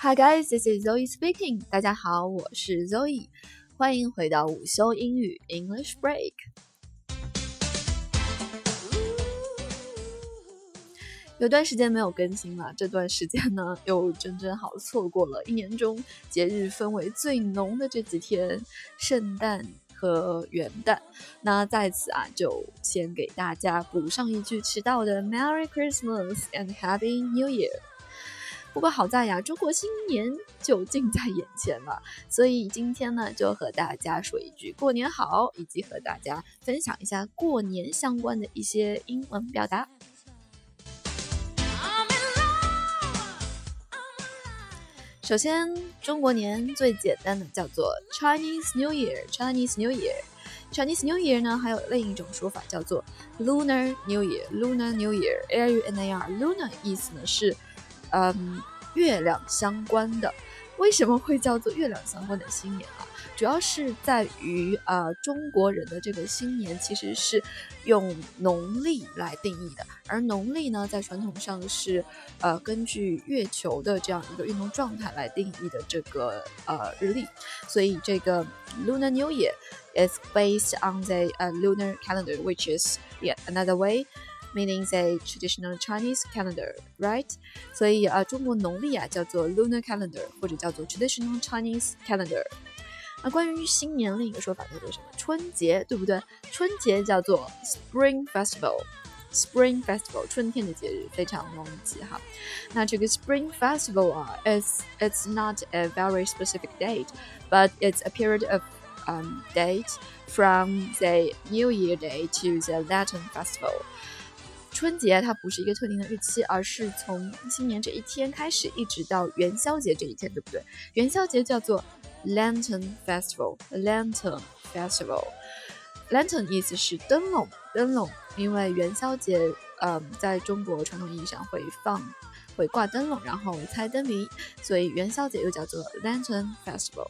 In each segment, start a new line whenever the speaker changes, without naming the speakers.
Hi guys, this is Zoe speaking. 大家好，我是 Zoe，欢迎回到午休英语 English Break。有段时间没有更新了，这段时间呢，又真正好错过了一年中节日氛围最浓的这几天——圣诞和元旦。那在此啊，就先给大家补上一句迟到的 Merry Christmas and Happy New Year。不过好在呀，中国新年就近在眼前了，所以今天呢，就和大家说一句过年好，以及和大家分享一下过年相关的一些英文表达。首先，中国年最简单的叫做 Chinese New Year，Chinese New Year，Chinese New Year 呢，还有另一种说法叫做 Lunar New Year，Lunar New Year，L U N A R，Lunar 意思呢是，嗯，月亮相关的。为什么会叫做月亮相关的新年啊？主要是在于啊，中国人的这个新年其实是用农历来定义的，而农历呢，在传统上是呃根据月球的这样一个运动状态来定义的这个呃日历，所以这个 Lunar New Year is based on the uh, lunar calendar, which is yet another way. Meaning the traditional Chinese calendar, right? 所以啊，中国农历啊叫做 lunar calendar，或者叫做 traditional Chinese calendar。那关于新年另一个说法叫做什么？春节，对不对？春节叫做 Spring Festival，Spring Festival，春天的节日，非常浓集哈。那这个 Spring Festival 啊，is it's not a very specific date, but it's a period of um date from the New Year Day to the Lantern Festival。 春节它不是一个特定的日期，而是从新年这一天开始，一直到元宵节这一天，对不对？元宵节叫做 Lantern Festival，Lantern Festival，Lantern 意思是灯笼，灯笼。因为元宵节，嗯，在中国传统意义上会放，会挂灯笼，然后猜灯谜，所以元宵节又叫做 Lantern Festival。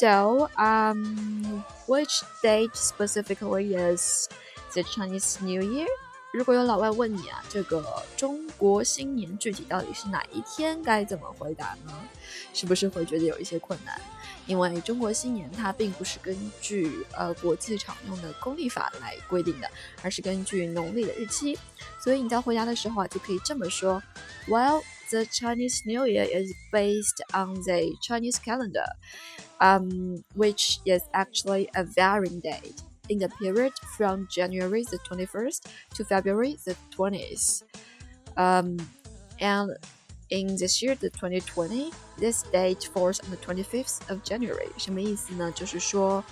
So, um, which date specifically is the Chinese New Year? 如果有老外问你啊，这个中国新年具体到底是哪一天，该怎么回答呢？是不是会觉得有一些困难？因为中国新年它并不是根据呃国际常用的公历法来规定的，而是根据农历的日期。所以你在回答的时候啊，就可以这么说：Well, the Chinese New Year is based on the Chinese calendar, um, which is actually a varying date in the period from January the 21st to February the 20th. Um, and in this year, the 2020, this date falls on the 25th of January. 什么意思呢？就是说，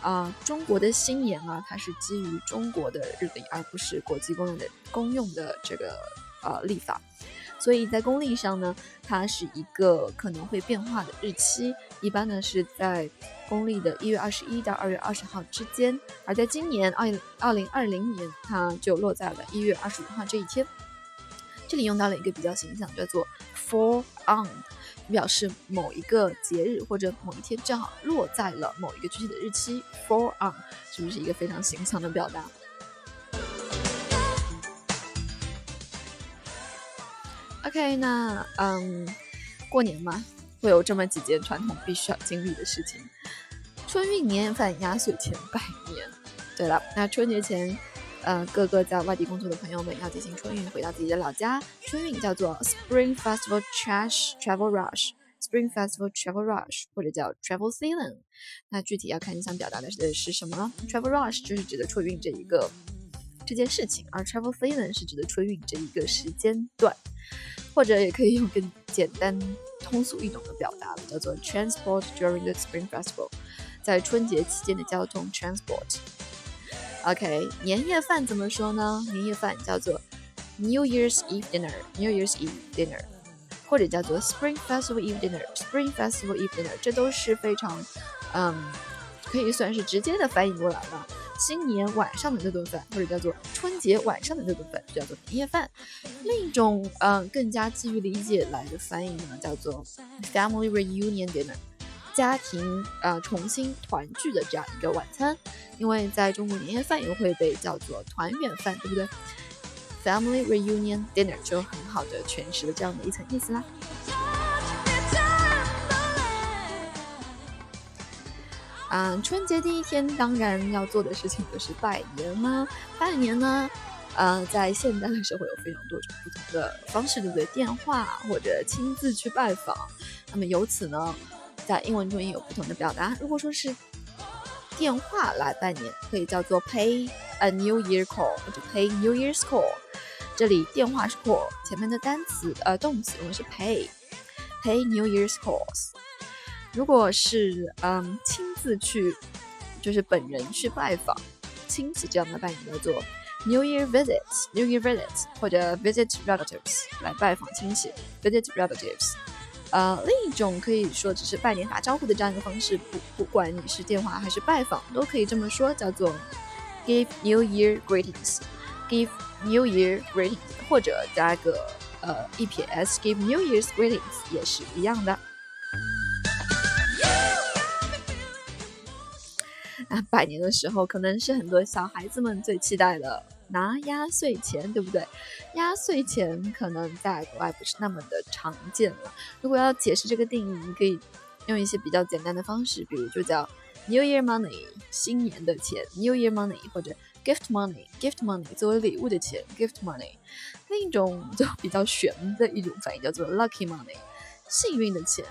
啊、呃，中国的新年啊，它是基于中国的日历，而不是国际公用的公用的这个呃历法。 所以在公历上呢，它是一个可能会变化的日期，一般呢是在公历的一月二十一到二月二十号之间，而在今年二二零二零年，它就落在了一月二十五号这一天。这里用到了一个比较形象，叫做 fall on，表示某一个节日或者某一天正好落在了某一个具体的日期。fall on 是不是一个非常形象的表达？OK，那嗯，过年嘛，会有这么几件传统必须要经历的事情：春运、年夜饭、压岁钱、拜年。对了，那春节前，呃，各个在外地工作的朋友们要进行春运，回到自己的老家。春运叫做 Spring Festival Trash Travel Rush，Spring Festival Travel Rush，或者叫 Travel Season。那具体要看你想表达的是什么呢？Travel Rush 就是指的春运这一个这件事情，而 Travel Season 是指的春运这一个时间段。或者也可以用更简单、通俗易懂的表达，叫做 transport during the Spring Festival，在春节期间的交通 transport。OK，年夜饭怎么说呢？年夜饭叫做 New Year's Eve dinner，New Year's Eve dinner，或者叫做 Spring Festival Eve dinner，Spring Festival Eve dinner，这都是非常，嗯，可以算是直接的翻译过来了。新年晚上的那顿饭，或者叫做春节晚上的那顿饭，就叫做年夜饭。另一种，嗯、更加基于理解来的翻译呢，叫做 family reunion dinner，家庭呃重新团聚的这样一个晚餐。因为在中国，年夜饭也会被叫做团圆饭，对不对？family reunion dinner 就很好的诠释了这样的一层意思啦。嗯，春节第一天当然要做的事情就是拜年啦。拜年呢，呃，在现代的社会有非常多种不同的方式，对不对？电话或者亲自去拜访。那么由此呢，在英文中也有不同的表达。如果说是电话来拜年，可以叫做 pay a New Year call 或者 pay New Year's call。这里电话是 call，前面的单词呃动词用的是 pay，pay New Year's calls。如果是嗯亲自去，就是本人去拜访亲戚这样的拜年叫做 New Year visit，New Year visit 或者 visit relatives 来拜访亲戚 visit relatives。呃，另一种可以说只是拜年打招呼的这样一个方式，不不管你是电话还是拜访，都可以这么说，叫做 give New Year greetings，give New Year greetings，或者加个呃 E P S，give New Year's greetings 也是一样的。啊，百年的时候可能是很多小孩子们最期待的拿压岁钱，对不对？压岁钱可能在国外不是那么的常见了。如果要解释这个定义，你可以用一些比较简单的方式，比如就叫 New Year Money，新年的钱，New Year Money，或者 Gift Money，Gift Money 作为礼物的钱，Gift Money。另一种就比较玄的一种翻译叫做 Lucky Money，幸运的钱。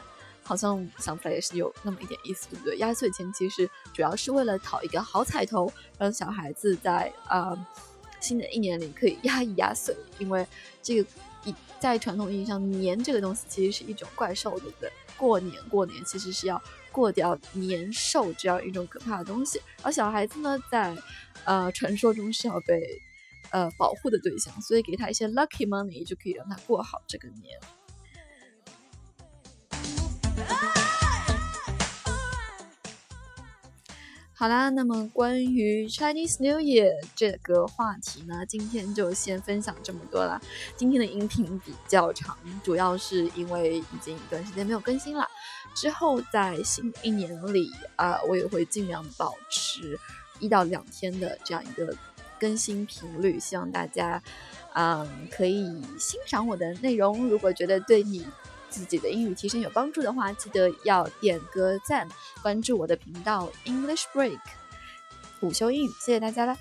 好像想起来也是有那么一点意思，对不对？压岁钱其实主要是为了讨一个好彩头，让小孩子在呃新的一年里可以压一压岁。因为这个一在传统意义上，年这个东西其实是一种怪兽，对不对？过年过年其实是要过掉年兽这样一种可怕的东西，而小孩子呢，在呃传说中是要被呃保护的对象，所以给他一些 lucky money 就可以让他过好这个年。好啦，那么关于 Chinese New Year 这个话题呢，今天就先分享这么多啦。今天的音频比较长，主要是因为已经一段时间没有更新了。之后在新一年里啊，我也会尽量保持一到两天的这样一个更新频率，希望大家嗯可以欣赏我的内容。如果觉得对你，自己的英语提升有帮助的话，记得要点个赞，关注我的频道 English Break 午休英语，谢谢大家了。